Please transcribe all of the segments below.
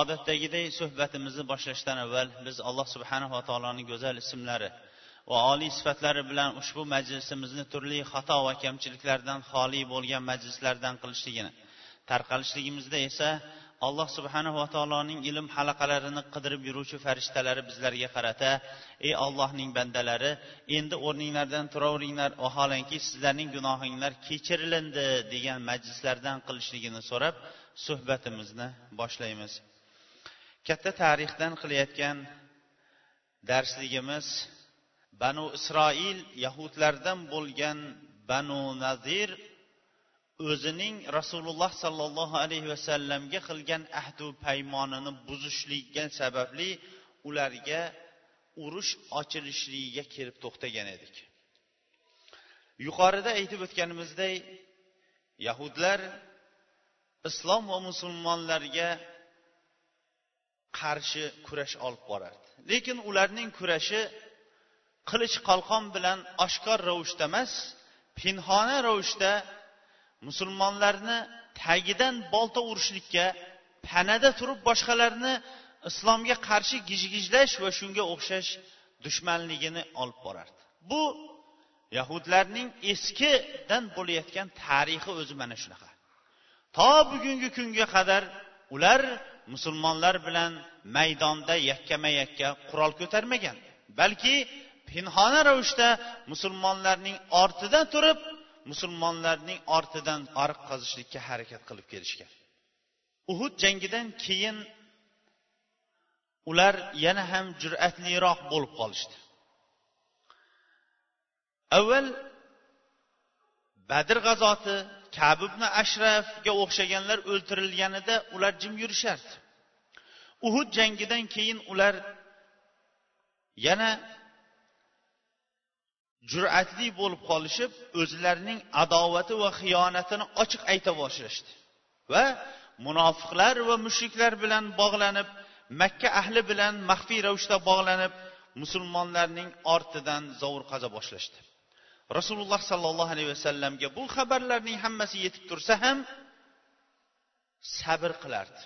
Odatdagiday suhbatimizni boshlashdan avval biz alloh subhanava taoloning go'zal ismlari va oliy sifatlari bilan ushbu majlisimizni turli xato va kamchiliklardan xoli bo'lgan majlislardan qilishligini tarqalishligimizda esa alloh subhanava taoloning ilm halaqalarini qidirib yuruvchi farishtalari bizlarga qarata ey ollohning bandalari endi o'rninglardan turaveringlar vaholanki sizlarning gunohinglar kechirilindi degan majlislardan qilishligini so'rab suhbatimizni boshlaymiz. Katta tarixdan qilayotgan darsligimiz banu isroil yahudlardan bo'lgan banu nazir o'zining rasululloh sollallohu alayhi vasallamga qilgan ahdu paymonini buzishligiga sababli ularga urush ochilishligiga kelib to'xtagan edik. Yuqorida aytib o'tganimizdek yahudlar islom va musulmonlarga qarshi kurash olib borardi. Lekin ularning kurashi qilich qalqon bilan oshkor ravishda emas pinhona ravishda musulmonlarni tagidan bolta urishlikka panada turib boshqalarni islomga qarshi gijgijlash va shunga o'xshash dushmanligini olib borardi. Bu yahudlarning eskidan bo'layotgan tarixi o'zi mana shunaqa. To bugungi kunga qadar ular musulmonlar bilan maydonda yakkama yakka qurol ko'tarmagan. Balki pinhona ravishda musulmonlarning ortidan turib musulmonlarning ortidan ariq qazishlikka harakat qilib kelishgan. Uhud jangidan keyin ular yana ham jur'atliroq bo'lib qolishdi. Avval badr g'azoti kabibni ashrafga o'xshaganlar o'ltirilganida ular jim yurishardi. Uhud jangidan keyin ular yana jur'atli bo'lib qolishib o'zlarining adovati va xiyonatini ochiq ayta boshlashdi va munofiqlar va mushriklar bilan bog'lanib makka ahli bilan maxfiy ravishda bog'lanib musulmonlarning ortidan zovur qaza boshlashdi. Rasululloh sollallohu alayhi vasallamga bu xabarlarning hammasi yetib tursa ham sabr qilardi.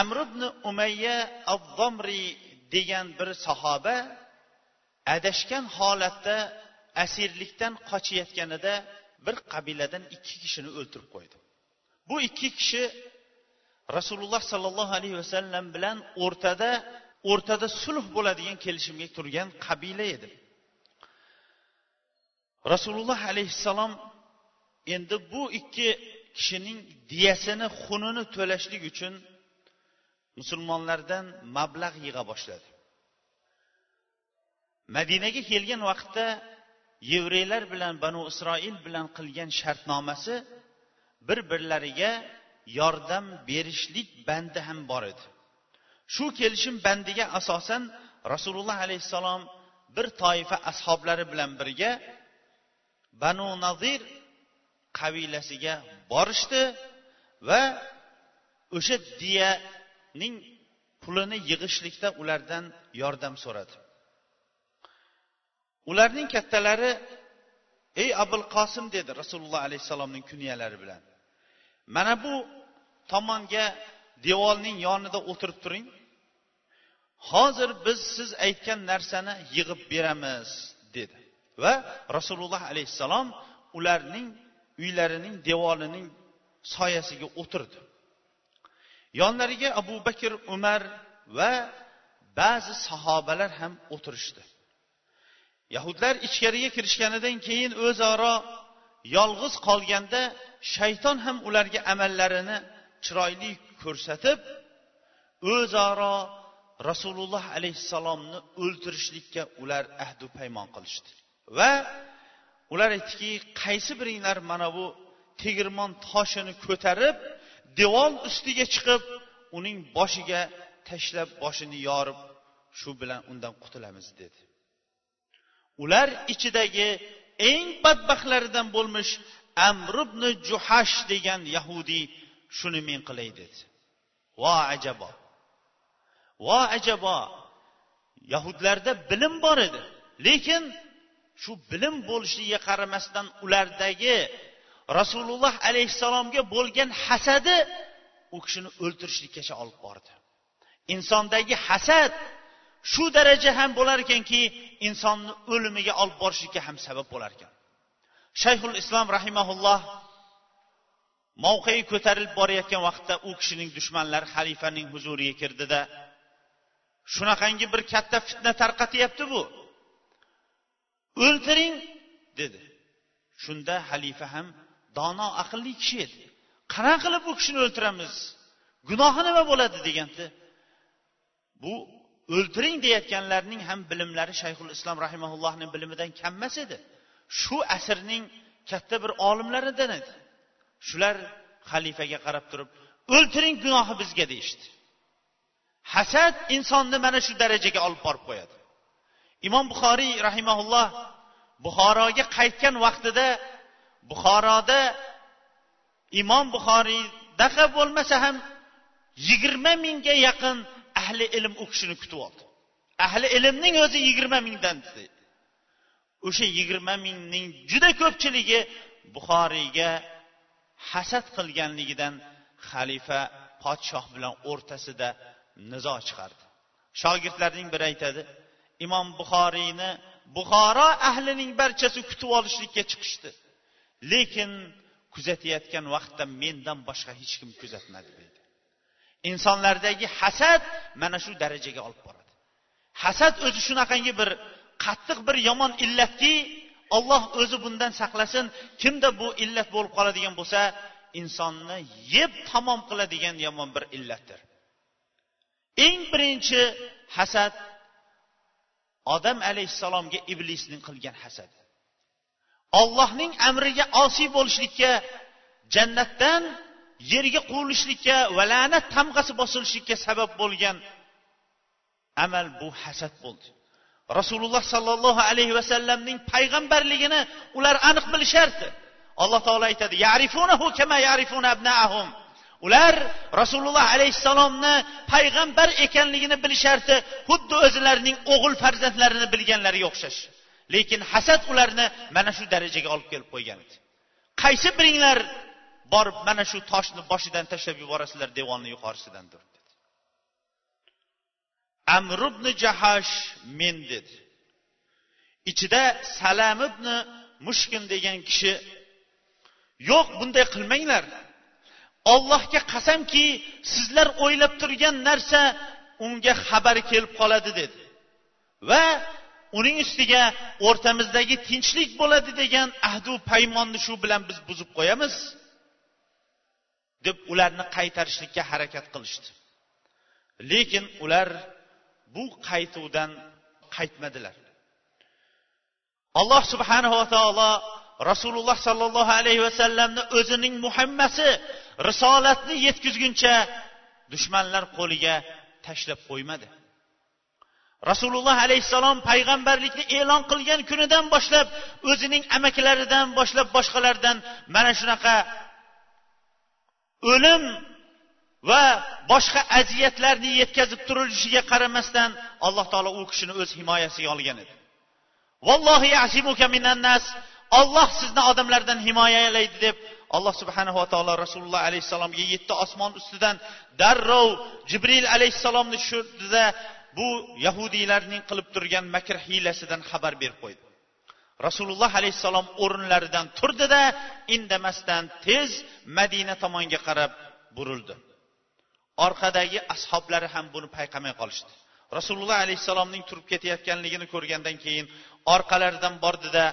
Amr ibn umayya avvomri degan bir sahoba adashgan holatda asirlikdan qochayotganida bir qabiladan ikki kishini o'ltirib qo'ydi. Bu ikki kishi rasululloh sollallohu alayhi vasallam bilan o'rtada o'rtada sulh bo'ladigan kelishimga turgan qabila edi. Rasululloh alayhissalom endi bu ikki kishining diyasini xunini to'lashlik uchun musulmonlardan mablag' yig'a boshladi. Madinaga kelgan vaqtda yevreylar bilan banu isroil bilan qilgan shartnomasi bir birlariga yordam berishlik bandi ham bor edi. Shu kelishim bandiga asosan rasululloh alayhissalom bir toifa ashoblari bilan birga banu nazir qabilasiga borishdi va o'sha diyaning pulini yig'ishlikda ulardan yordam so'radi. Ularning kattalari ey abul qosim dedi rasululloh alayhissalomning kunyalari bilan mana bu tomonga devorning yonida o'tirib turing. Hozir biz siz aytgan narsani yig'ib beramiz dedi. Va rasululloh alayhissalom ularning uylarining devorining soyasiga o'tirdi. Yonlariga abu bakr umar va ba'zi sahobalar ham o'tirishdi. Yahudlar ichkariga kirishganidan keyin o'zaro yolg'iz qolganda shayton ham ularga amallarini chiroyli ko'rsatib o'zaro rasululloh alayhissalomni o'ldirishlikka ular ahdu paymon qilishdi. Va ular aytdiki qaysi biringlar mana bu tegirmon toshini ko'tarib devor ustiga chiqib uning boshiga tashlab boshini yorib shu bilan undan qutulamiz dedi. Ular ichidagi eng badbaxtlaridan bo'lmish amr ibn juhash degan yahudiy shuni men qilay dedi. Vo ajabo! Vo ajabo yahudlarda bilim bor edi. Lekin shu bilim bo'lishiga qaramasdan ulardagi rasululloh alayhissalomga bo'lgan hasadi u kishini o'ltirishlikkacha olib bordi. Insondagi hasad shu daraja ham bo'lar ekanki insonni o'limiga olib borishlikka ham sabab bo'lar ekan. Shayxul islom rahimaulloh mavqei ko'tarilib borayotgan vaqtda u kishining dushmanlari xalifaning huzuriga kirdida shunaqangi bir katta fitna tarqatyapti bu. O'ltiring dedi. Shunda xalifa ham dono aqlli kishi edi. Qanaqa qilib bu kishini o'ltiramiz gunohi nima bo'ladi deganda bu o'ltiring deyayotganlarning ham bilimlari shayxul islom rahimaullohni bilimidan kam emas edi. Shu asrning katta bir olimlaridan edi. Shular xalifaga qarab turib o'ltiring gunohi bizga deyishdi. Hasad insonni mana shu darajaga olib borib qo'yadi. Imom buxoriy rahimaulloh buxoroga qaytgan vaqtida buxoroda imom buxoriydaqa bo'lmasa ham yigirma mingga yaqin ahli ilm u kishini kutib oldi. Ahli ilmning o'zi yigirma mingdan o'sha yigirma mingning juda ko'pchiligi buxoriyga hasad qilganligidan xalifa podshoh bilan o'rtasida nizo chiqardi. Shogirdlarning biri aytadi imom buxoriyni buxoro ahlining barchasi kutib olishlikka chiqishdi. Lekin kuzatayotgan vaqtda mendan boshqa hech kim kuzatmadi deydi insonlardagi hasad mana shu darajaga olib boradi. Hasad o'zi shunaqangi bir qattiq bir yomon illatki olloh o'zi bundan saqlasin. Kimda bu illat bo'lib qoladigan bo'lsa insonni yeb tamom qiladigan yomon bir illatdir. Eng birinchi hasad odam alayhissalomga iblisning qilgan hasadi ollohning amriga osiy bo'lishlikka jannatdan yerga quvilishlikka va la'nat tamg'asi bosilishlikka sabab bo'lgan amal bu hasad bo'ldi. Rasululloh sollallohu alayhi vasallamning payg'ambarligini ular aniq bilishardi. Alloh taolo aytadi ular rasululloh alayhissalomni payg'ambar ekanligini bilishardi xuddi o'zlarining o'g'il farzandlarini bilganlariga o'xshash. Lekin hasad ularni mana shu darajaga olib kelib qo'ygan edi qaysi biringlar borib mana shu toshni boshidan tashlab yuborasizlar devonni yuqorisidan turib dedi. Amr ibn jahash men dedi. Ichida salam ibn mushkin degan kishi yo'q bunday qilmanglar. Ollohga qasamki sizlar o'ylab turgan narsa unga xabari kelib qoladi dedi. Va uning ustiga o'rtamizdagi tinchlik bo'ladi degan ahdu paymonni shu bilan biz buzib qo'yamiz deb ularni qaytarishlikka harakat qilishdi. Lekin ular bu qaytuvdan qaytmadilar. Alloh subhanava taolo rasululloh sollallohu alayhi vasallamni o'zining muhammasi risolatni yetkazguncha dushmanlar qo'liga tashlab qo'ymadi. Rasululloh alayhissalom payg'ambarlikni e'lon qilgan kunidan boshlab o'zining amakilaridan boshlab boshqalardan mana shunaqa o'lim va boshqa aziyatlarni yetkazib turilishiga qaramasdan alloh taolo u kishini o'z himoyasiga olgan edi. Vallohi minannas olloh sizni odamlardan himoyalaydi deb alloh subhanava taolo rasululloh alayhissalomga yetti osmon ustidan darrov jibril alayhissalomni tushirdida bu yahudiylarning qilib turgan makr hiylasidan xabar berib qo'ydi. Rasululloh alayhissalom o'rinlaridan turdida indamasdan tez madina tomonga qarab burildi. Orqadagi ashoblari ham buni payqamay qolishdi. Rasululloh alayhissalomning turib ketayotganligini ko'rgandan keyin orqalaridan bordida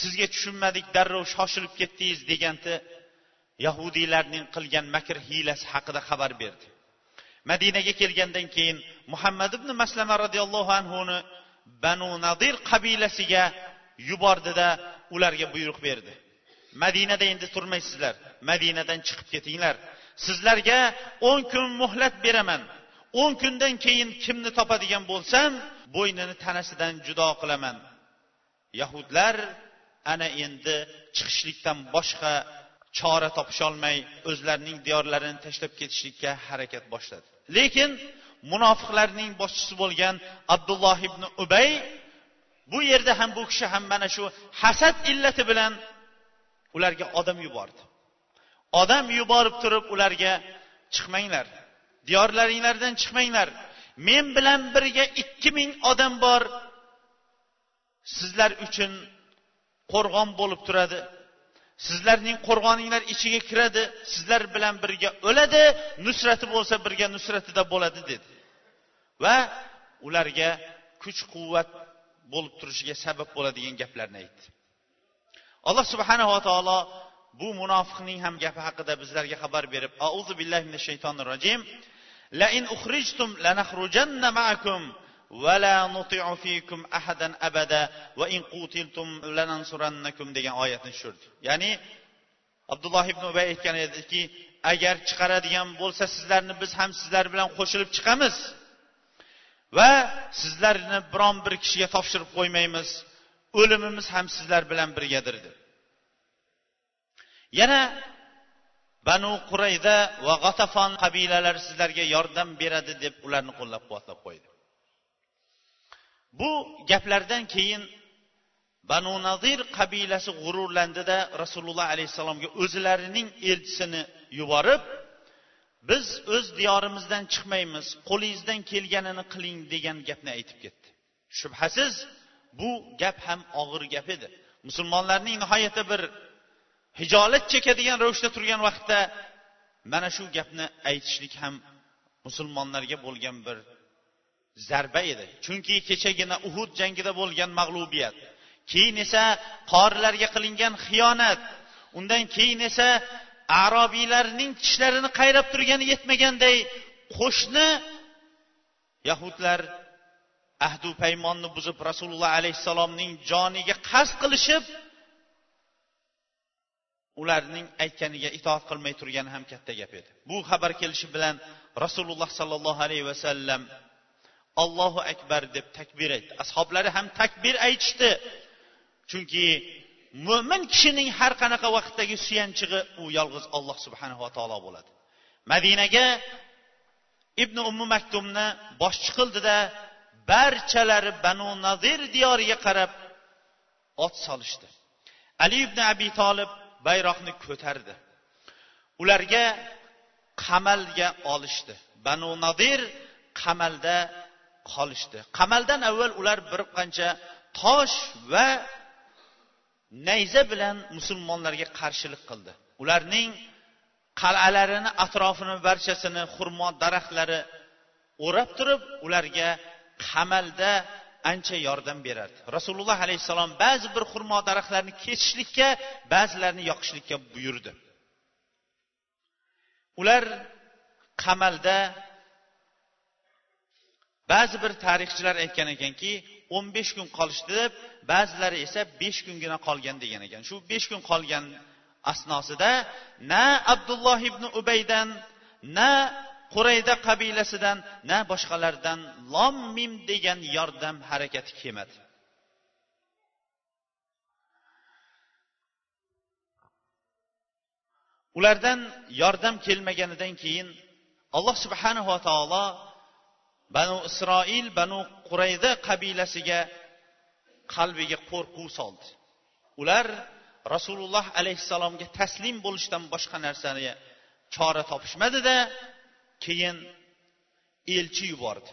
sizga tushunmadik darrov shoshilib ketdingiz deganda yahudiylarning qilgan makr hiylasi haqida xabar berdi. Madinaga kelgandan keyin muhammad ibn maslama roziyallohu anhuni banu nadir qabilasiga yubordida ularga buyruq berdi. Madinada endi turmaysizlar madinadan chiqib ketinglar. Sizlarga o'n kun muhlat beraman. O'n kundan keyin kimni topadigan bo'lsam bo'ynini tanasidan judo qilaman. Yahudlar ana endi chiqishlikdan boshqa chora topisholmay o'zlarining diyorlarini tashlab ketishlikka harakat boshladi. Lekin munofiqlarning boshchisi bo'lgan abdulloh ibn ubay bu yerda ham bu kishi ham mana shu hasad illati bilan ularga odam yubordi. Odam yuborib turib ularga chiqmanglar diyorlaringlardan chiqmanglar. Men bilan birga ikki ming odam bor. Sizlar uchun qo'rg'on bo'lib turadi. Sizlarning qo'rg'oninglar ichiga kiradi sizlar bilan birga o'ladi nusrati bo'lsa birga nusratida bo'ladi dedi. Va ularga kuch quvvat bo'lib turishiga sabab bo'ladigan gaplarni aytdi. Alloh subhanava taolo bu munofiqning ham gapi haqida bizlarga xabar berib auzu billahi minash shaytonir rojim. La in ukhrijtum lanakhrujanna ma'akum vala nuti'u fikum ahadan abada va in qutiltum lanansurannakum degan oyatni tushirdi ya'ni abdulloh ibn ubay aytgan ediki agar chiqaradigan bo'lsa sizlarni biz ham sizlar bilan qo'shilib chiqamiz. Va sizlarni biron bir kishiga topshirib qo'ymaymiz. O'limimiz ham sizlar bilan birgadir deb. Yana banu qurayda va g'atafon qabilalari sizlarga yordam beradi deb ularni qo'llab quvvatlab qo'ydi. Bu gaplardan keyin banu nazir qabilasi g'ururlandida rasululloh alayhissalomga o'zlarining elchisini yuborib biz o'z diyorimizdan chiqmaymiz qo'lingizdan kelganini qiling degan gapni aytib ketdi. Shubhasiz bu gap ham og'ir gap edi. Musulmonlarning nihoyatda bir hijolat chekadigan ravishda turgan vaqtda mana shu gapni aytishlik ham musulmonlarga bo'lgan bir zarba edi. Chunki kechagina uhud jangida bo'lgan mag'lubiyat. Keyin esa qorilarga qilingan xiyonat. Undan keyin esa arobiylarning tishlarini qayrab turgani yetmaganday qo'shni yahudlar ahdu paymonni buzib rasululloh alayhissalomning joniga qasd qilishib ularning aytganiga itoat qilmay turgani ham katta gap edi. Bu xabar kelishi bilan rasululloh sollallohu alayhi vasallam allohu akbar deb takbir aytdi. Ashoblari ham takbir aytishdi. Chunki mo'min kishining har qanaqa vaqtdagi suyanchig'i u yolg'iz alloh subhanava taolo bo'ladi. Madinaga ibn ummu maktumni boshchi qildida barchalari banu nazir diyoriga qarab ot solishdi. Ali ibn abi tolib bayroqni ko'tardi. Ularga qamalga olishdi. Banu nadir qamalda qolishdi. Qamaldan avval ular bir qancha tosh va nayza bilan musulmonlarga qarshilik qildi. Ularning qal'alarini atrofini barchasini xurmo daraxtlari o'rab turib ularga qamalda ancha yordam berardi. Rasululloh alayhissalom ba'zi bir xurmo daraxtlarini kesishlikka ba'zilarini yoqishlikka buyurdi. Ular qamalda ba'zi bir tarixchilar aytgan ekanki o'n besh kun qolishdi deb ba'zilari esa besh kungina qolgan degan ekan. Shu besh kun qolgan asnosida na abdulloh ibn ubaydan na qurayda qabilasidan na boshqalardan lom mim degan yordam harakati kelmadi. Ulardan yordam kelmaganidan keyin alloh subhanava taolo banu isroil banu qurayda qabilasiga qalbiga qo'rquv soldi. Ular rasululloh alayhissalomga taslim bo'lishdan boshqa narsani chora topishmadida keyin elchi yubordi.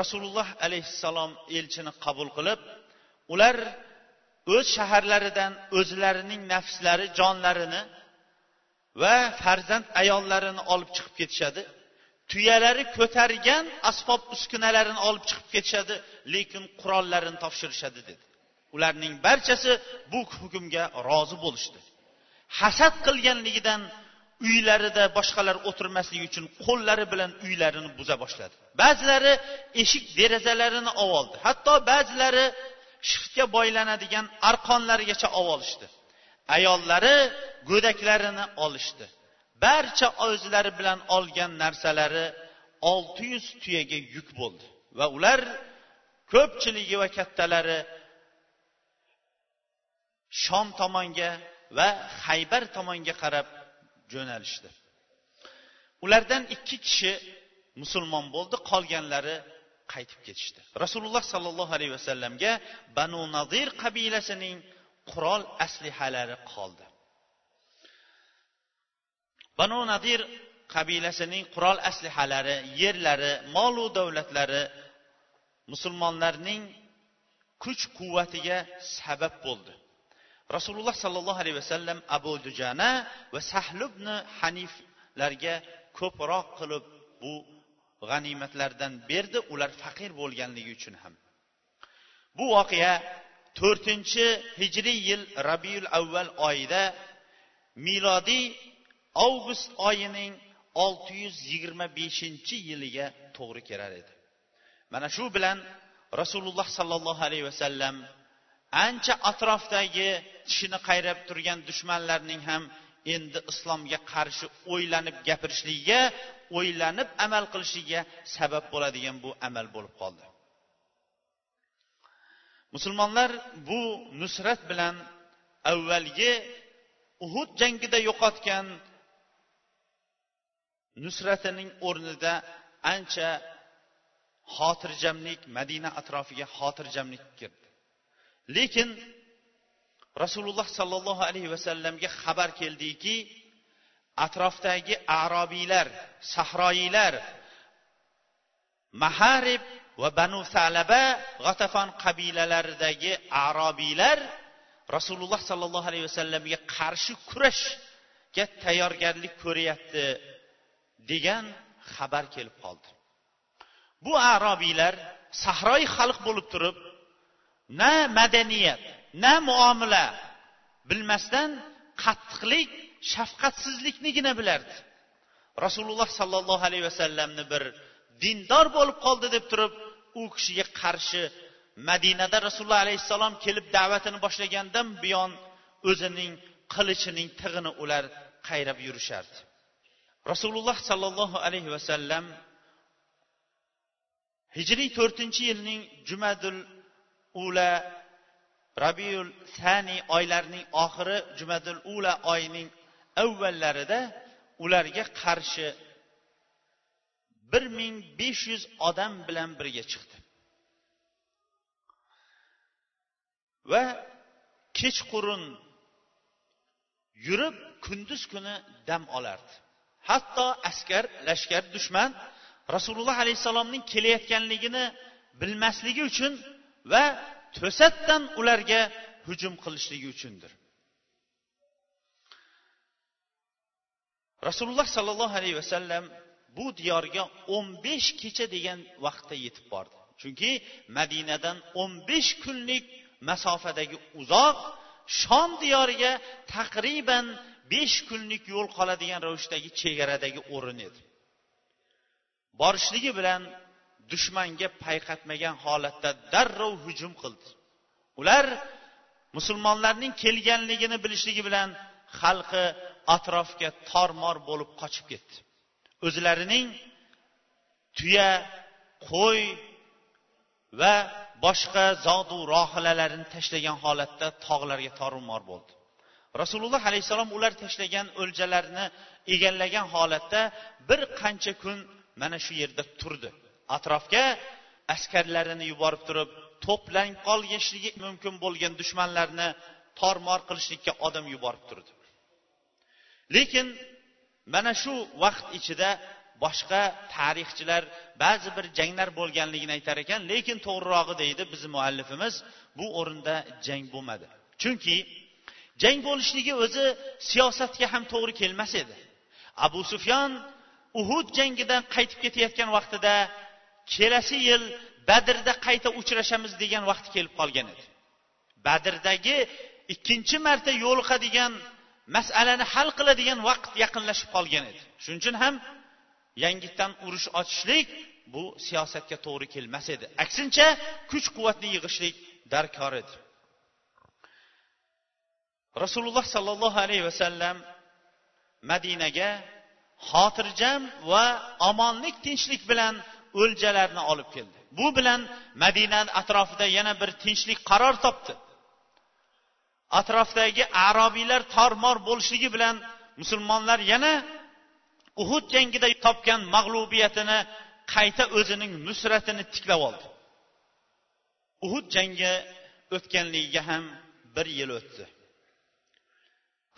Rasululloh alayhissalom elchini qabul qilib ular o'z shaharlaridan o'zlarining nafslari jonlarini va farzand ayollarini olib chiqib ketishadi. Tuyalari ko'targan asbob uskunalarini olib chiqib ketishadi lekin qurollarini topshirishadi dedi. Ularning barchasi bu hukmga rozi bo'lishdi. Hasad qilganligidan uylarida boshqalar o'tirmasligi uchun qo'llari bilan uylarini buza boshladi. Ba'zilari eshik derazalarini ovoldi. Hatto ba'zilari shiftga boylanadigan arqonlarigacha ovolishdi. Ayollari go'daklarini olishdi. Barcha o'zlari bilan olgan narsalari olti yuz tuyaga yuk bo'ldi. Va ular ko'pchiligi va kattalari shom tomonga va haybar tomonga qarab jo'nalishdi. Ulardan ikki kishi musulmon bo'ldi qolganlari qaytib ketishdi. Rasululloh sollallohu alayhi vasallamga banu nadir qabilasining qurol aslihalari qoldi. Banu nadir qabilasining qurol aslihalari yerlari molu davlatlari musulmonlarning kuch quvvatiga sabab bo'ldi. Rasululloh sollallohu alayhi vasallam abu dujana va sahlubni haniflarga ko'proq qilib bu g'animatlardan berdi ular faqir bo'lganligi uchun ham. Bu voqea to'rtinchi hijriy yil rabiul avval oyida milodiy avgust oyining olti yuz yigirma beshinchi yiliga to'g'ri kelar edi. Mana shu bilan rasululloh sollallohu alayhi vasallam ancha atrofdagi tishini qayrab turgan dushmanlarning ham endi islomga qarshi o'ylanib gapirishligiga o'ylanib amal qilishligiga sabab bo'ladigan bu amal bo'lib qoldi. Musulmonlar bu nusrat bilan avvalgi uhud jangida yo'qotgan nusratining o'rnida ancha xotirjamlik madina atrofiga xotirjamlik kirdi. Lekin rasululloh sollallohu alayhi vasallamga xabar keldiki atrofdagi arobiylar sahroiylar maharib va banu salaba g'atafon qabilalaridagi arobiylar rasululloh sollallohu alayhi vasallamga qarshi kurashga tayyorgarlik ko'ryapti degan xabar kelib qoldi. Bu arobiylar sahroy xalq bo'lib turib na madaniyat na muomala bilmasdan qattiqlik shafqatsizliknigina bilardi. Rasululloh sollallohu alayhi vasallamni bir dindor bo'lib qoldi deb turib u kishiga qarshi madinada rasululloh alayhissalom kelib da'vatini boshlagandan buyon o'zining qilichining tig'ini ular qayrab yurishardi. Rasululloh sollallohu alayhi vasallam hijriy to'rtinchi yilning jumadul ula rabiul sani oylarining oxiri jumadul ula oyining avvallarida ularga qarshi bir ming besh yuz odam bilan birga chiqdi. Va kechqurun yurib kunduz kuni dam olardi. Hatto askar lashkar dushman rasululloh alayhissalomning kelayotganligini bilmasligi uchun va to'satdan ularga hujum qilishligi uchundir. Rasululloh sollallohu alayhi vasallam bu diyorga o'n besh kecha degan vaqtda yetib bordi. Chunki madinadan o'n besh kunlik masofadagi uzoq shom diyoriga taqriban besh kunlik yo'l qoladigan ravishdagi chegaradagi o'rin edi. Borishligi bilan dushmanga payqatmagan holatda darrov hujum qildi. Ular musulmonlarning kelganligini bilishligi bilan xalqi atrofga tormor bo'lib qochib ketdi. O'zlarining tuya qo'y va boshqa zodu rohilalarini tashlagan holatda tog'larga tormor bo'ldi. Rasululloh alayhissalom ular tashlagan o'ljalarni egallagan holatda bir qancha kun mana shu yerda turdi. Atrofga askarlarini yuborib turib to'plang qolgishligi mumkin bo'lgan dushmanlarni tormor qilishlikka odam yuborib turdi. Lekin mana shu vaqt ichida boshqa tarixchilar ba'zi bir janglar bo'lganligini aytar ekan lekin to'g'rirog'i deydi bizni muallifimiz bu o'rinda jang bo'lmadi. Chunki jang bo'lishligi o'zi siyosatga ham to'g'ri kelmas edi. Abu sufyon uhud jangidan qaytib ketayotgan vaqtida kelasi yil badrda qayta uchrashamiz degan vaqt kelib qolgan edi. Badrdagi ikkinchi marta yo'liqadigan masalani hal qiladigan vaqt yaqinlashib qolgan edi. Shuning uchun ham yangitdan urush ochishlik bu siyosatga to'g'ri kelmas edi. Aksincha kuch quvvatni yig'ishlik darkor edi. Rasululloh sollallohu alayhi vasallam madinaga xotirjam va omonlik tinchlik bilan o'ljalarni olib keldi. Bu bilan madina atrofida yana bir tinchlik qaror topdi. Atrofdagi arobiylar tormor bo'lishligi bilan musulmonlar yana uhud jangida topgan mag'lubiyatini qayta o'zining nusratini tiklab oldi. Uhud jangi o'tganligiga ham bir yil o'tdi.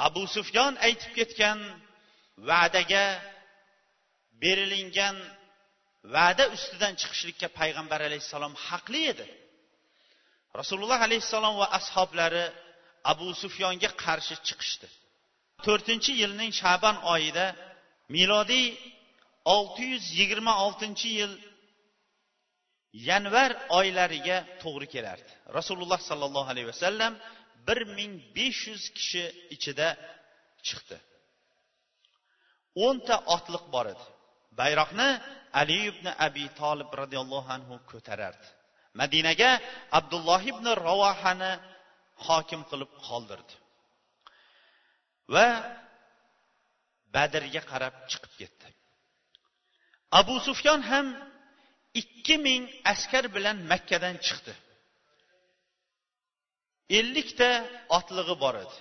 Abu sufyon aytib ketgan va'daga berilingan va'da ustidan chiqishlikka payg'ambar alayhissalom haqli edi. Rasululloh alayhissalom va ashoblari abu sufyonga qarshi chiqishdi. To'rtinchi yilning shaban oyida milodiy olti yuz yigirma oltinchi yil yanvar oylariga to'g'ri kelardi. Rasululloh sollallohu alayhi vasallam bir ming besh yuz kishi ichida chiqdi. O'nta otliq bor edi. Bayroqni ali ibn abi tolib roziyallohu anhu ko'tarardi. Madinaga abdulloh ibn ravohani hokim qilib qoldirdi. Va badrga qarab chiqib ketdi. Abu sufyon ham ikki ming askar bilan makkadan chiqdi. Ellikta otlig'i bor edi.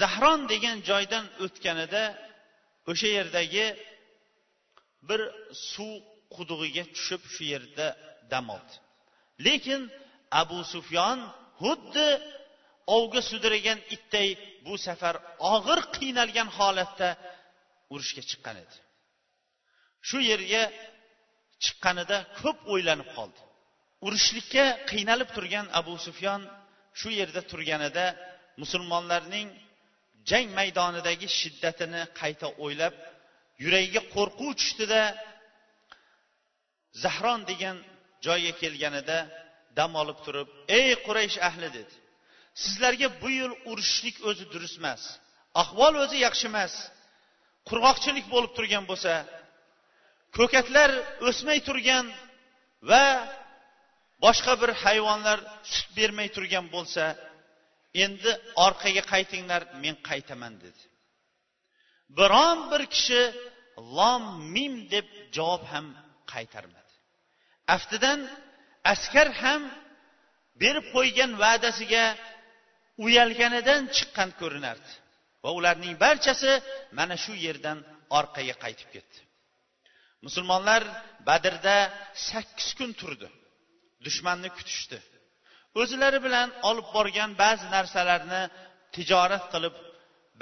Zahron degan joydan o'tganida o'sha yerdagi bir suv qudug'iga tushib shu yerda dam oldi. Lekin abu sufyon xuddi ovga sudragan itday bu safar og'ir qiynalgan holatda urushga chiqqan edi. Shu yerga chiqqanida ko'p o'ylanib qoldi. Urushlikka qiynalib turgan abu sufyon shu yerda turganida musulmonlarning jang maydonidagi shiddatini qayta o'ylab yuragiga qo'rquv tushdida zahron degan joyga kelganida dam olib turib ey quraysh ahli dedi. Sizlarga bu yil urushishlik o'zi durust emas ahvol o'zi yaxshi emas. Qurg'oqchilik bo'lib turgan bo'lsa ko'katlar o'smay turgan va boshqa bir hayvonlar sut bermay turgan bo'lsa endi orqaga qaytinglar men qaytaman dedi. Biron bir kishi lom mim deb javob ham qaytarmadi. Aftidan askar ham berib qo'ygan va'dasiga uyalganidan chiqqan ko'rinardi va ularning barchasi mana shu yerdan orqaga qaytib ketdi. Musulmonlar badrda sakkiz kun turdi. Dushmanni kutishdi. O'zlari bilan olib borgan ba'zi narsalarni tijorat qilib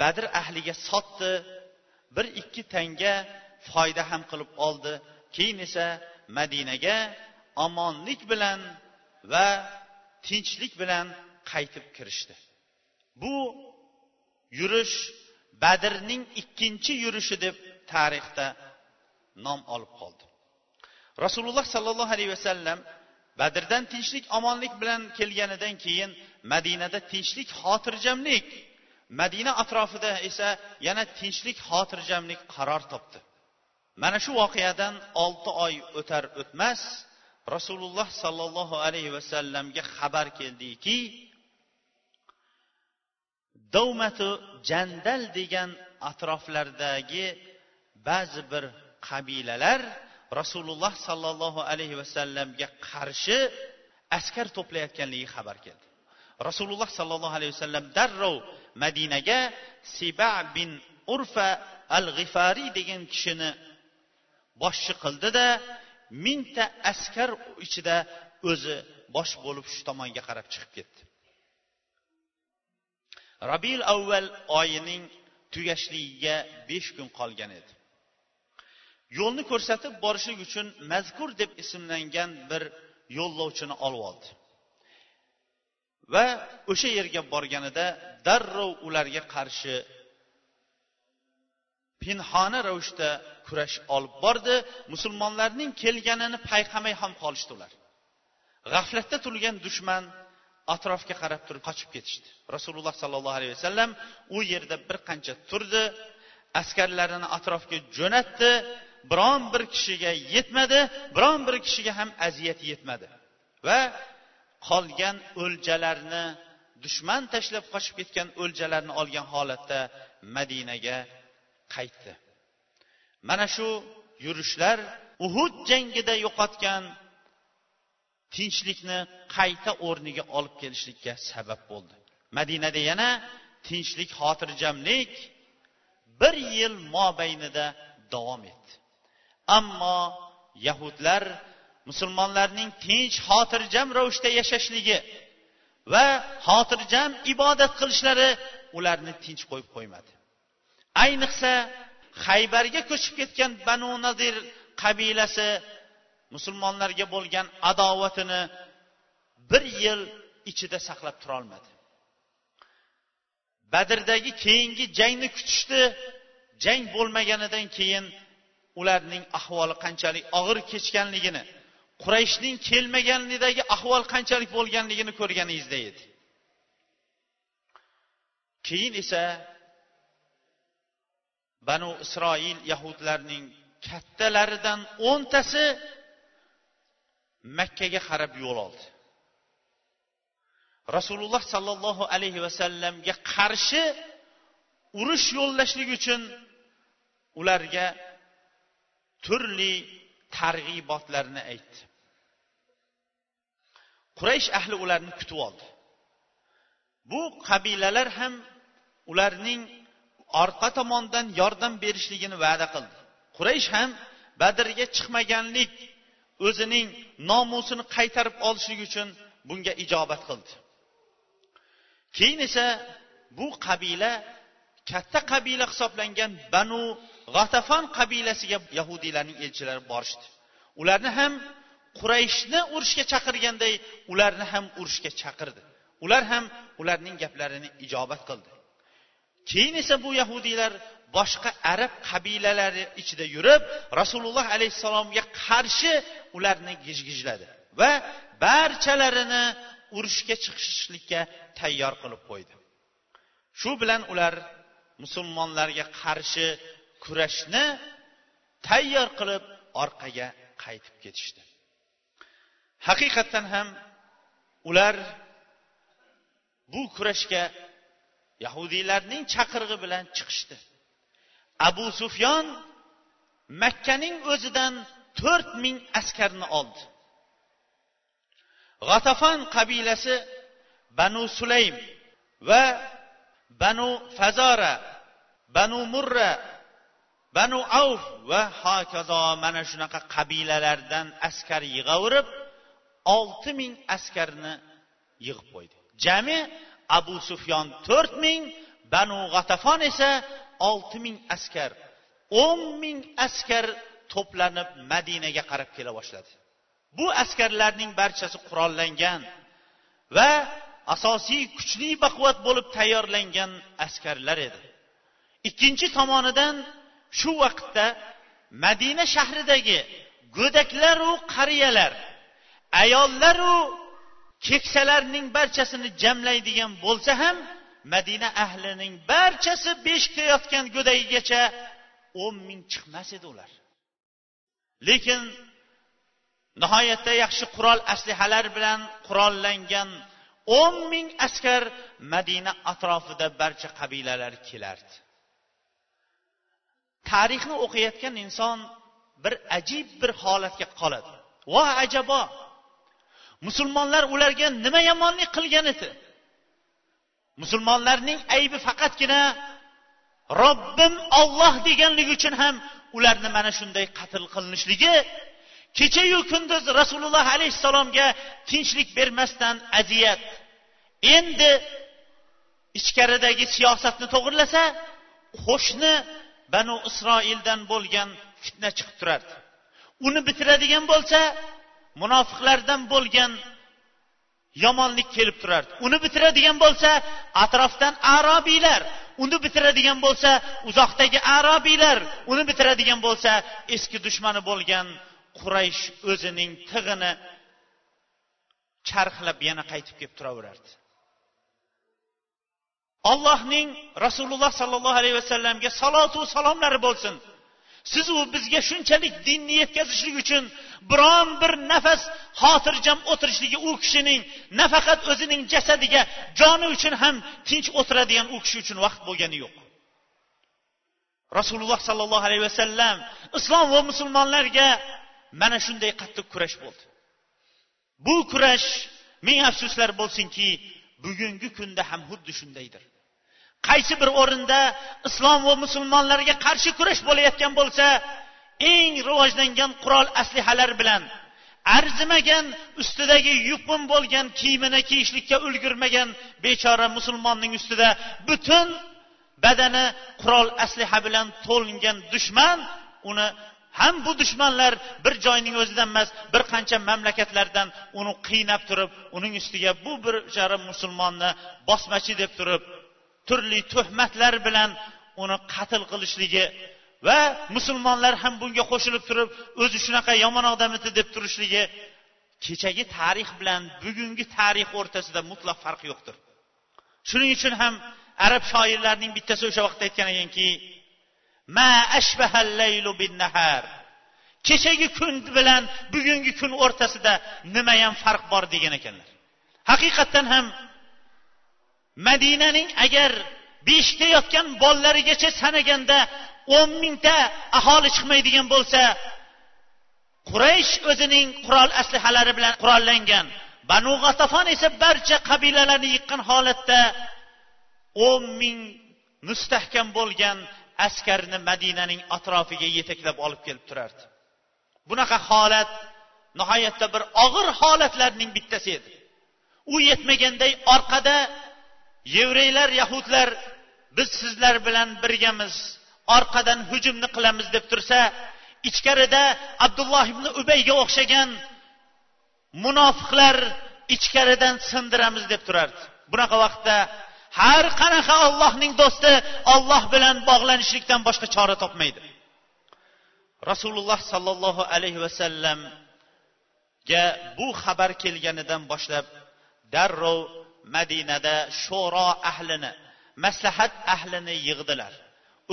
badr ahliga sotdi. Bir ikki tanga foyda ham qilib oldi. Keyin esa madinaga omonlik bilan va tinchlik bilan qaytib kirishdi. Bu yurish badrning ikkinchi yurishi deb tarixda nom olib qoldi. Rasululloh sollallohu alayhi vasallam badrdan tinchlik omonlik bilan kelganidan keyin madinada tinchlik xotirjamlik. Madina atrofida esa yana tinchlik xotirjamlik qaror topdi. Mana shu voqeadan olti oy o'tar o'tmas rasululloh sollallohu alayhi vasallamga xabar keldiki davmatu jandal degan atroflardagi ba'zi bir qabilalar rasululloh sollallohu alayhi vasallamga qarshi askar to'playotganligi xabar keldi. Rasululloh sollallohu alayhi vasallam darrov madinaga siba bin urfa al g'ifariy degan kishini boshchi qildida mingta askar ichida o'zi bosh bo'lib shu tomonga qarab chiqib ketdi. Rabiul avval oyining tugashligiga besh kun qolgan edi. Yo'lni ko'rsatib borishlik uchun mazkur deb ismlangan bir yo'llovchini olib oldi. Va o'sha yerga borganida darrov ularga qarshi pinhona ravishda kurash olib bordi. Musulmonlarning kelganini payqamay ham qolishdi ular. G'aflatda turgan dushman atrofga qarab turib qochib ketishdi. Rasululloh sollallohu alayhi vasallam u yerda bir qancha turdi askarlarini atrofga jo'natdi biron bir kishiga yetmadi biron bir kishiga ham aziyat yetmadi. Va qolgan o'ljalarni dushman tashlab qochib ketgan o'ljalarni olgan holatda madinaga qaytdi. Mana shu yurishlar uhud jangida yo'qotgan tinchlikni qayta o'rniga olib kelishlikka sabab bo'ldi. Madinada yana tinchlik xotirjamlik bir yil mobaynida davom etdi. Ammo yahudlar musulmonlarning tinch xotirjam ravishda yashashligi va xotirjam ibodat qilishlari ularni tinch qo'yib qo'ymadi. Ayniqsa haybarga ko'chib ketgan banu nadir qabilasi musulmonlarga bo'lgan adovatini bir yil ichida saqlab turolmadi badrdagi keyingi jangni kutishdi. Jang bo'lmaganidan keyin ularning ahvoli qanchalik og'ir kechganligini qurayshning kelmaganidagi ahvol qanchalik bo'lganligini ko'rganingizda edi. Keyin esa banu isroil yahudlarning kattalaridan o'ntasi makkaga qarab yo'l oldi. Rasululloh sollallohu alayhi vasallamga qarshi urush yo'llashlik uchun ularga turli targ'ibotlarni aytdi. Quraysh ahli ularni kutib oldi. Bu qabilalar ham ularning orqa tomondan yordam berishligini va'da qildi. Quraysh ham badrga chiqmaganlik o'zining nomusini qaytarib olishlik uchun bunga ijobat qildi. Keyin esa bu qabila katta qabila hisoblangan banu g'atafon qabilasiga yahudiylarning elchilari borishdi. Ularni ham qurayshni urushga chaqirganday ularni ham urushga chaqirdi. Ular ham ularning gaplarini ijobat qildi. Keyin esa bu yahudiylar boshqa arab qabilalari ichida yurib rasululloh alayhissalomga qarshi ularni gijgijladi va barchalarini urushga chiqishlikka tayyor qilib qo'ydi. Shu bilan ular musulmonlarga qarshi kurashni tayyor qilib orqaga qaytib ketishdi. Haqiqatdan ham ular bu kurashga yahudiylarning chaqirig'i bilan chiqishdi. Abu sufyon makkaning o'zidan to'rt ming askarni oldi. G'atafon qabilasi banu sulaym va banu fazora banu murra banu avf va hokazo mana shunaqa qabilalardan askar yig'averib olti ming askarni yig'ib qo'ydi. Jami abu sufyon to'rt ming banu g'atafon esa olti ming askar o'n ming askar to'planib madinaga qarab kela boshladi. Bu askarlarning barchasi qurollangan va asosiy kuchli baquvvat bo'lib tayyorlangan askarlar edi. Ikkinchi tomonidan shu vaqtda madina shahridagi go'daklaru qariyalar ayollaru keksalarning barchasini jamlaydigan bo'lsa ham madina ahlining barchasi beshikda yotgan go'dagigacha o'n ming chiqmas edi ular. Lekin nihoyatda yaxshi qurol aslihalar bilan qurollangan o'n ming askar madina atrofida barcha qabilalar kelardi. Tarixni o'qiyotgan inson bir ajib bir holatga qoladi. Vo ajabo. Musulmonlar ularga nima yomonlik qilgan edi? Musulmonlarning aybi faqatgina robbim olloh deganligi uchun ham ularni mana shunday qatl qilinishligi kechayu kunduz rasululloh alayhissalomga tinchlik bermasdan aziyat. Endi ichkaridagi siyosatni to'g'irlasa qo'shni banu isroildan bo'lgan fitna chiqib turardi. Uni bitiradigan bo'lsa munofiqlardan bo'lgan yomonlik kelib turardi. Uni bitiradigan bo'lsa atrofdan arobiylar. Uni bitiradigan bo'lsa uzoqdagi arobiylar. Uni bitiradigan bo'lsa eski dushmani bo'lgan quraysh o'zining tig'ini charxlab yana qaytib kelib turaverardi. Allohning rasululloh sollallohu alayhi vasallamga salotu salomlari bo'lsin. Siz u bizga shunchalik dinni yetkazishlik uchun biron bir nafas xotirjam o'tirishligi u kishining nafaqat o'zining jasadiga joni uchun ham tinch o'tiradigan u kishi uchun vaqt bo'lgani yo'q. Rasululloh sollallohu alayhi vasallam islom va musulmonlarga mana shunday qattiq kurash bo'ldi. Bu kurash ming afsuslar bo'lsinki bugungi kunda ham xuddi shundaydir. Qaysi bir o'rinda islom va musulmonlarga qarshi kurash bo'layotgan bo'lsa eng rivojlangan qurol aslihalar bilan arzimagan ustidagi yupun bo'lgan kiyimini kiyishlikka ulgurmagan bechora musulmonning ustida butun badani qurol asliha bilan to'lingan dushman uni ham bu dushmanlar bir joyning o'zidan emas bir qancha mamlakatlardan uni qiynab turib uning ustiga bu bir jara musulmonni bosmachi deb turib turli tuhmatlar bilan uni qatl qilishligi va musulmonlar ham bunga qo'shilib turib o'zi shunaqa yomon odam edi deb turishligi kechagi tarix bilan bugungi tarix o'rtasida mutlaq farq yo'qdir. Shuning uchun ham arab shoirlarining bittasi o'sha vaqtda aytgan ekanki ma laylu bin nahar kechagi kun bilan bugungi kun o'rtasida nimayam farq bor degan ekanlar. Haqiqatdan ham madinaning agar beshikda yotgan bolalarigacha sanaganda o'n mingta aholi chiqmaydigan bo'lsa quraysh o'zining qurol aslihalari bilan qurollangan. Banu g'atafon esa barcha qabilalarni yiqqan holatda o'n ming mustahkam bo'lgan askarni madinaning atrofiga yetaklab olib kelib turardi. Bunaqa holat nihoyatda bir og'ir holatlarning bittasi edi. U yetmaganday orqada yevreylar yahudlar biz sizlar bilan birgamiz orqadan hujumni qilamiz deb tursa ichkarida abdulloh ibn ubayga o'xshagan munofiqlar ichkaridan sindiramiz deb turardi. Bunaqa vaqtda har qanaqa ollohning do'sti olloh bilan bog'lanishlikdan boshqa chora topmaydi. Rasululloh sollallohu alayhi vasallamga bu xabar kelganidan boshlab darrov madinada sho'ro ahlini maslahat ahlini yig'dilar.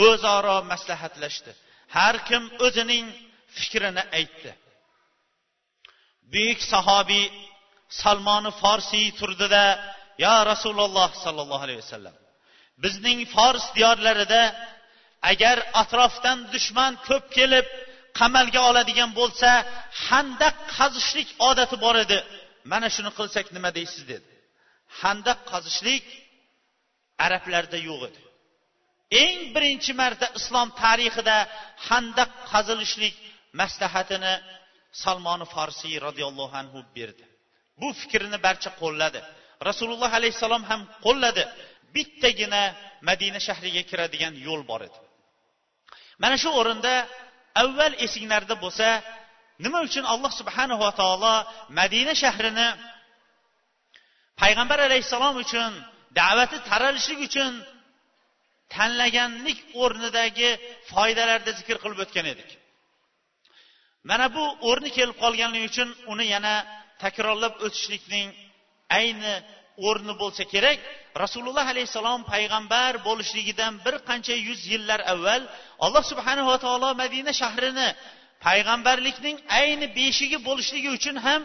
O'zaro maslahatlashdi. Har kim o'zining fikrini aytdi. Buyuk sahobiy salmoni forsiy turdida yo rasululloh sollallohu alayhi vasallam bizning fors diyorlarida agar atrofdan dushman ko'p kelib qamalga oladigan bo'lsa handaq qazishlik odati bor edi. Mana shuni qilsak nima deysiz? dedi. Handaq qazishlik arablarda yo'q edi. Eng birinchi marta islom tarixida handaq qazilishlik maslahatini salmoni forsiy roziyallohu anhu berdi. Bu fikrni barcha qo'lladi. Rasululloh alayhissalom ham qo'lladi. Bittagina madina shahriga kiradigan yo'l bor edi. Mana shu o'rinda avval esinglarda bo'lsa nima uchun alloh subhanava taolo madina shahrini payg'ambar alayhissalom uchun da'vati taralishlik uchun tanlaganlik o'rnidagi foydalarni zikr qilib o'tgan edik. Mana bu o'rni kelib qolganligi uchun uni yana takrorlab o'tishlikning ayni o'rni bo'lsa kerak rasululloh alayhissalom payg'ambar bo'lishligidan bir qancha yuz yillar avval alloh subhanava taolo madina shahrini payg'ambarlikning ayni beshigi bo'lishligi uchun ham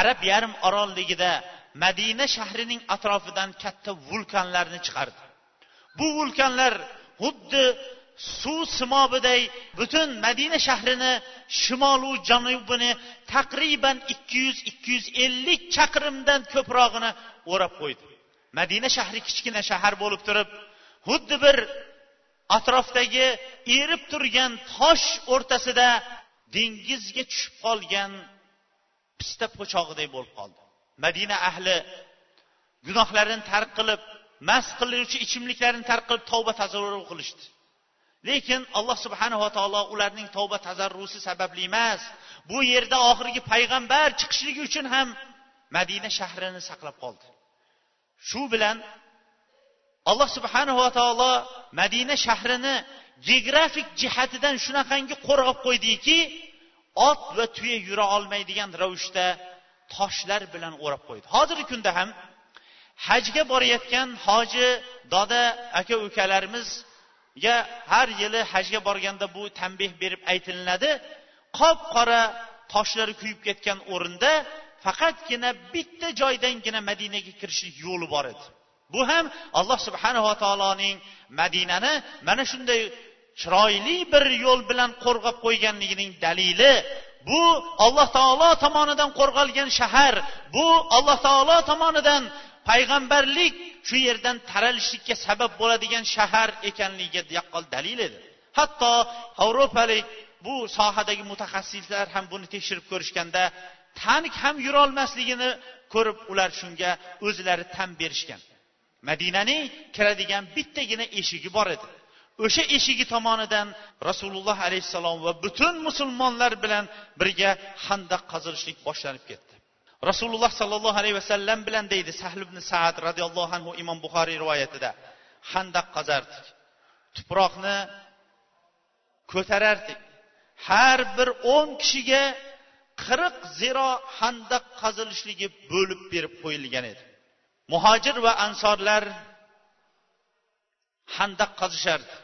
arab yarim orolligida madina shahrining atrofidan katta vulkanlarni chiqardi. Bu vulkanlar xuddi suv simobiday butun madina shahrini shimolu janubini taqriban ikki yuz ikki yuz ellik chaqirimdan ko'prog'ini o'rab qo'ydi. Madina shahri kichkina shahar bo'lib turib xuddi bir atrofdagi erib turgan tosh o'rtasida dengizga tushib qolgan pista po'chog'iday bo'lib qoldi. Madina ahli gunohlarini tark qilib mast qiluvchi ichimliklarni tark qilib tavba tazarru qilishdi. Lekin alloh subhanava taolo ularning tavba tazarrusi sababli emas. Bu yerda oxirgi payg'ambar chiqishligi uchun ham madina shahrini saqlab qoldi. Shu bilan alloh subhanava taolo madina shahrini geografik jihatidan shunaqangi qo'rg'ab qo'ydiki ot va tuya yura olmaydigan ravishda toshlar bilan o'rab qo'ydi. Hozirgi kunda ham hajga borayotgan hoji doda aka ukalarimiz ya har yili hajga borganda bu tanbeh berib aytilinadi qop qora toshlari kuyib ketgan o'rinda faqatgina bitta joydangina madinaga kirishlik yo'li bor edi. Bu ham alloh subhanava taoloning madinani mana shunday chiroyli bir yo'l bilan qo'rg'ab qo'yganligining dalili. Bu alloh taolo tomonidan qo'rg'algan shahar bu alloh taolo tomonidan payg'ambarlik shu yerdan taralishlikka sabab bo'ladigan shahar ekanligiga yaqqol dalil edi. Hatto yevropalik bu sohadagi mutaxassislar ham buni tekshirib ko'rishganda tank ham yurolmasligini ko'rib ular shunga o'zlari tan berishgan. Madinaning kiradigan bittagina eshigi bor edi. O'sha eshigi tomonidan rasululloh alayhissalom va butun musulmonlar bilan birga handaq qazilishlik boshlanib ketdi. Rasululloh sollallohu alayhi vasallam bilan deydi sahl ibn saad roziyallohu anhu imom buxoriy rivoyatida. Handaq qazardik. Tuproqni ko'tarardik. Har bir o'n kishiga qirq ziro handaq qazilishligi bo'lib berib qo'yilgan edi. Muhojir va ansorlar handaq qazishardi.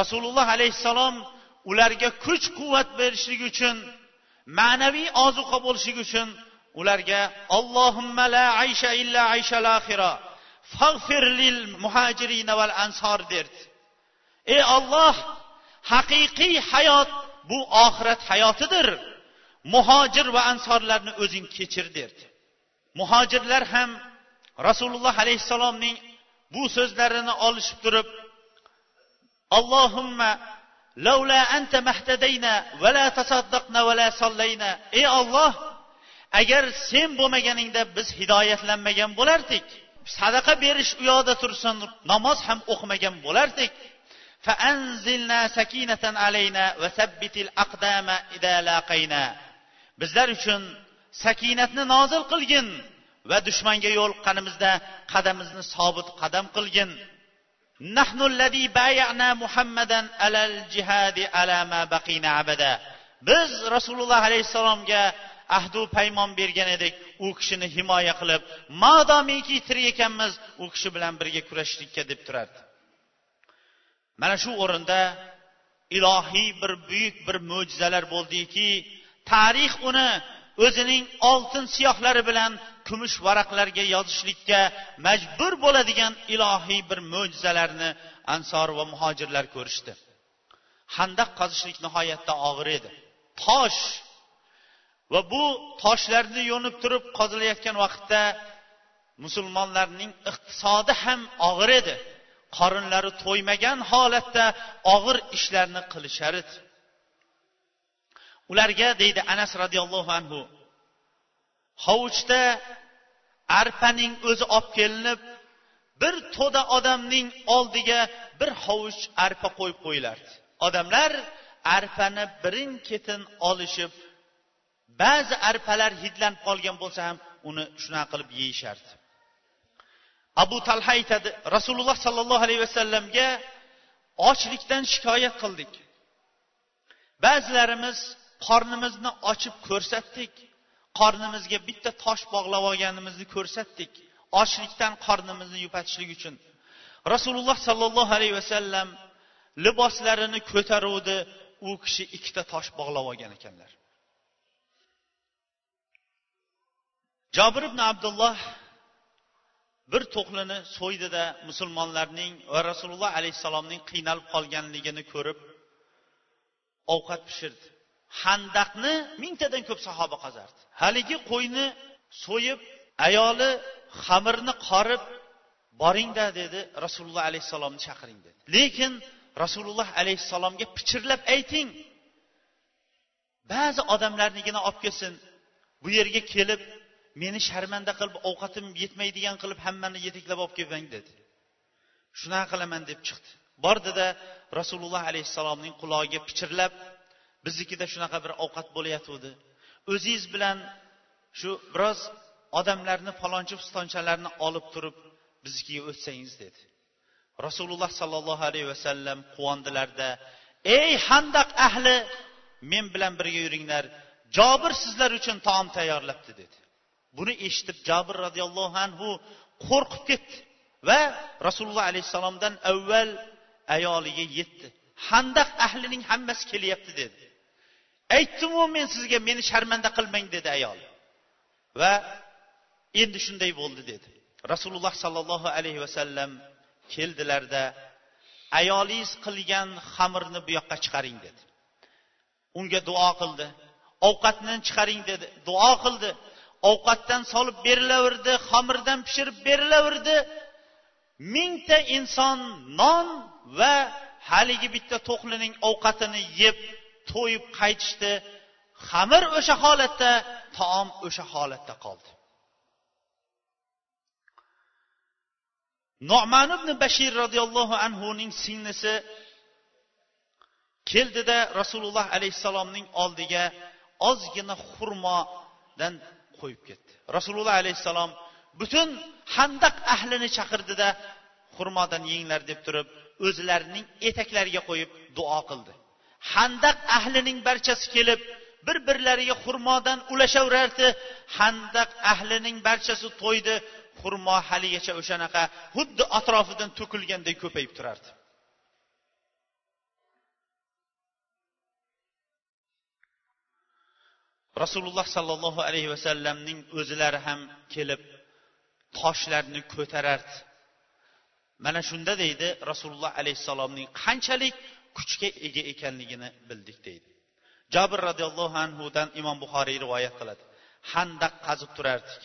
Rasululloh alayhissalom ularga kuch quvvat berishligi uchun ma'naviy ozuqa bo'lishligi uchun ularga allohumma la aysha illa ayshal axira fag'fir lil muhajirina val ansor derdi ey olloh haqiqiy hayot bu oxirat hayotidir. Muhojir va ansorlarni o'zing kechir derdi muhojirlar ham rasululloh alayhissalomning bu so'zlarini olishib turib allohumma lavla anta mahtadayna va la tasaddaqna va la sollayna ey olloh agar sen bo'lmaganingda biz hidoyatlanmagan bo'lardik sadaqa berish u yoqda tursin namoz ham o'qimagan bo'lardik. Bizlar uchun sakinatni nozil qilgin va dushmanga yo'liqqanimizda qadamimizni sobit qadam qilgin. Biz rasululloh alayhissalomga ahdu paymon bergan edik u kishini himoya qilib madomiki tirik ekanmiz u kishi bilan birga kurashishlikka deb turardi. Mana shu o'rinda ilohiy bir buyuk bir mo'jizalar bo'ldiki tarix uni o'zining oltin siyohlari bilan kumush varaqlarga yozishlikka majbur bo'ladigan ilohiy bir mo'jizalarni ansor va muhojirlar ko'rishdi. Handaq qazishlik nihoyatda og'ir edi. Tosh va bu toshlarni yo'nib turib qozilayotgan vaqtda musulmonlarning iqtisodi ham og'ir edi. Qorinlari to'ymagan holatda og'ir ishlarni qilishar edi. Ularga deydi anas roziyallohu anhu hovuchda arpaning o'zi olib kelinib bir to'da odamning oldiga bir hovuch arpa qo'yib qo'yilardi. Odamlar arpani birin ketin olishib ba'zi arpalar hidlanib qolgan bo'lsa ham uni shunaqa qilib yeyishardi. Abu talha aytadi rasululloh sollallohu alayhi vasallamga ochlikdan shikoyat qildik. Ba'zilarimiz qornimizni ochib ko'rsatdik. Qornimizga bitta tosh bog'lab olganimizni ko'rsatdik ochlikdan qornimizni yupatishlik uchun. Rasululloh sollallohu alayhi vasallam liboslarini ko'taruvdi u kishi ikkita tosh bog'lab olgan ekanlar. Jobir ibn abdulloh bir to'qlini so'ydida musulmonlarning va rasululloh alayhissalomning qiynalib qolganligini ko'rib ovqat pishirdi. Handaqni mingtadan ko'p sahoba qazardi haligi qo'yni so'yib ayoli xamirni qorib boringda dedi rasululloh alayhissalomni chaqiring dedi. Lekin rasululloh alayhissalomga pichirlab ayting ba'zi odamlarnigina olib kelsin bu yerga kelib meni sharmanda qilib ovqatim yetmaydigan qilib hammani yetaklab olib kelmang dedi. Shunaqa qilaman deb chiqdi. Bordida rasululloh alayhissalomning qulog'iga pichirlab biznikida shunaqa bir ovqat bo'layotgandi o'zingiz bilan shu biroz odamlarni falonchi pistonchalarni olib turib biznikiga o'tsangiz dedi. Rasululloh sollallohu alayhi vasallam quvondilarda ey handaq ahli men bilan birga yuringlar jobir sizlar uchun taom tayyorlabdi dedi. Buni eshitib jabir roziyallohu anhu qo'rqib ketdi va rasululloh alayhissalomdan avval ayoliga yetdi. Handaq ahlining hammasi kelyapti dedi. Aytdimu men sizga meni sharmanda qilmang dedi ayol. Va endi shunday bo'ldi dedi. Rasululloh sollallohu alayhi vasallam keldilarda ayolingiz qilgan xamirni bu yoqqa chiqaring dedi. Unga duo qildi. Ovqatni chiqaring dedi. Duo qildi. Ovqatdan solib berilaverdi xamirdan pishirib berilaverdi. Mingta inson non va haligi bitta to'qlining ovqatini yeb to'yib qaytishdi. Xamir o'sha holatda taom o'sha holatda qoldi. Noman ibn bashir roziyallohu anhuning singlisi keldida rasululloh alayhissalomning oldiga ozgina xurmodan qo'yib ketdi. Rasululloh alayhissalom butun handaq ahlini chaqirdida xurmodan yenglar deb turib o'zlarining etaklariga qo'yib duo qildi. Handaq ahlining barchasi kelib bir birlariga xurmodan ulashaverardi. Handaq ahlining barchasi to'ydi xurmo haligacha o'shanaqa xuddi atrofidan to'kilganday ko'payib turardi. Rasululloh sollallohu alayhi vasallamning o'zlari ham kelib toshlarni ko'tarardi. Mana shunda deydi rasululloh alayhissalomning qanchalik kuchga ega ekanligini bildik deydi. Jobir roziyallohu anhudan imom buxoriy rivoyat qiladi. Handaq qazib turardik.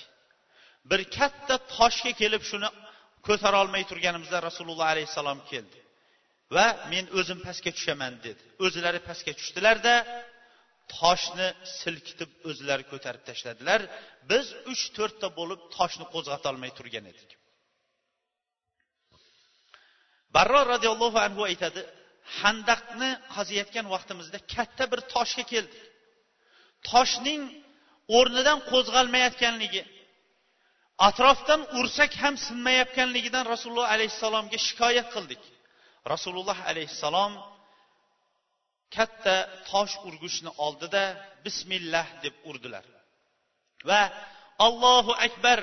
Bir katta toshga kelib shuni ko'tarolmay turganimizda rasululloh alayhissalom keldi. Va men o'zim pastga tushaman dedi. O'zlari pastga tushdilarda toshni silkitib o'zlari ko'tarib tashladilar. Biz uch to'rtta bo'lib toshni qo'zg'atolmay turgan edik. Barro roziyallohu anhu aytadi handaqni qaziyotgan vaqtimizda katta bir toshga keldik toshning o'rnidan qo'zg'almayotganligi atrofdan ursak ham sinmayotganligidan rasululloh alayhissalomga shikoyat qildik. Rasululloh alayhissalom katta tosh urgichni oldida bismillah deb urdilar. Va allohu akbar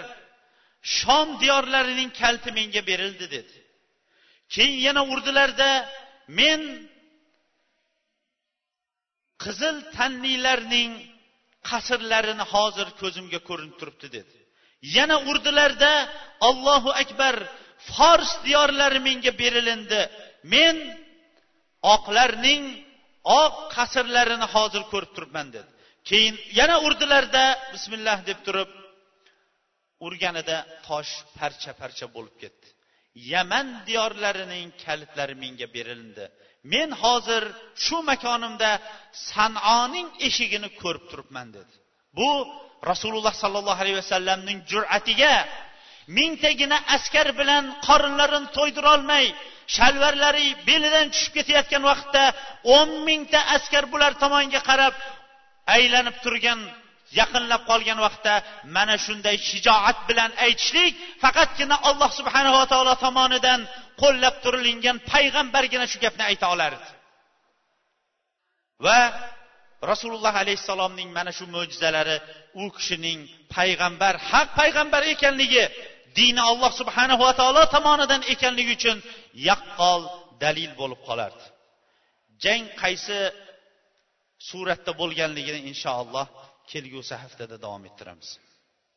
shom diyorlarining kalti menga berildi dedi. Keyin yana urdilarda men qizil tanlilarning qasrlarini hozir ko'zimga ko'rinib turibdi dedi. Yana urdilarda allohu akbar fors diyorlari menga berilindi. Men oqlarning oq qasrlarini hozir ko'rib turibman dedi. Keyin yana urdilarda bismillah deb turib urganida tosh parcha parcha bo'lib ketdi. Yaman diyorlarining kalitlari menga berildi men hozir shu makonimda sanoning eshigini ko'rib turibman dedi. Bu rasululloh sollallohu alayhi vasallamning jur'atiga mingtagina askar bilan qorinlarini to'ydirolmay shalvarlari belidan tushib ketayotgan vaqtda o'n mingta askar bular tomonga qarab aylanib turgan yaqinlab qolgan vaqtda mana shunday shijoat bilan aytishlik faqatgina alloh subhanava taolo tomonidan qo'llab turilingan payg'ambargina shu gapni ayta olardi. Va rasululloh alayhissalomning mana shu mo'jizalari u kishining payg'ambar haq payg'ambar ekanligi dini alloh subhanahu va taolo tomonidan ekanligi uchun yaqqol dalil bo'lib qolardi. Jang qaysi suratda bo'lganligini inshaalloh kelgusi haftada davom ettiramiz.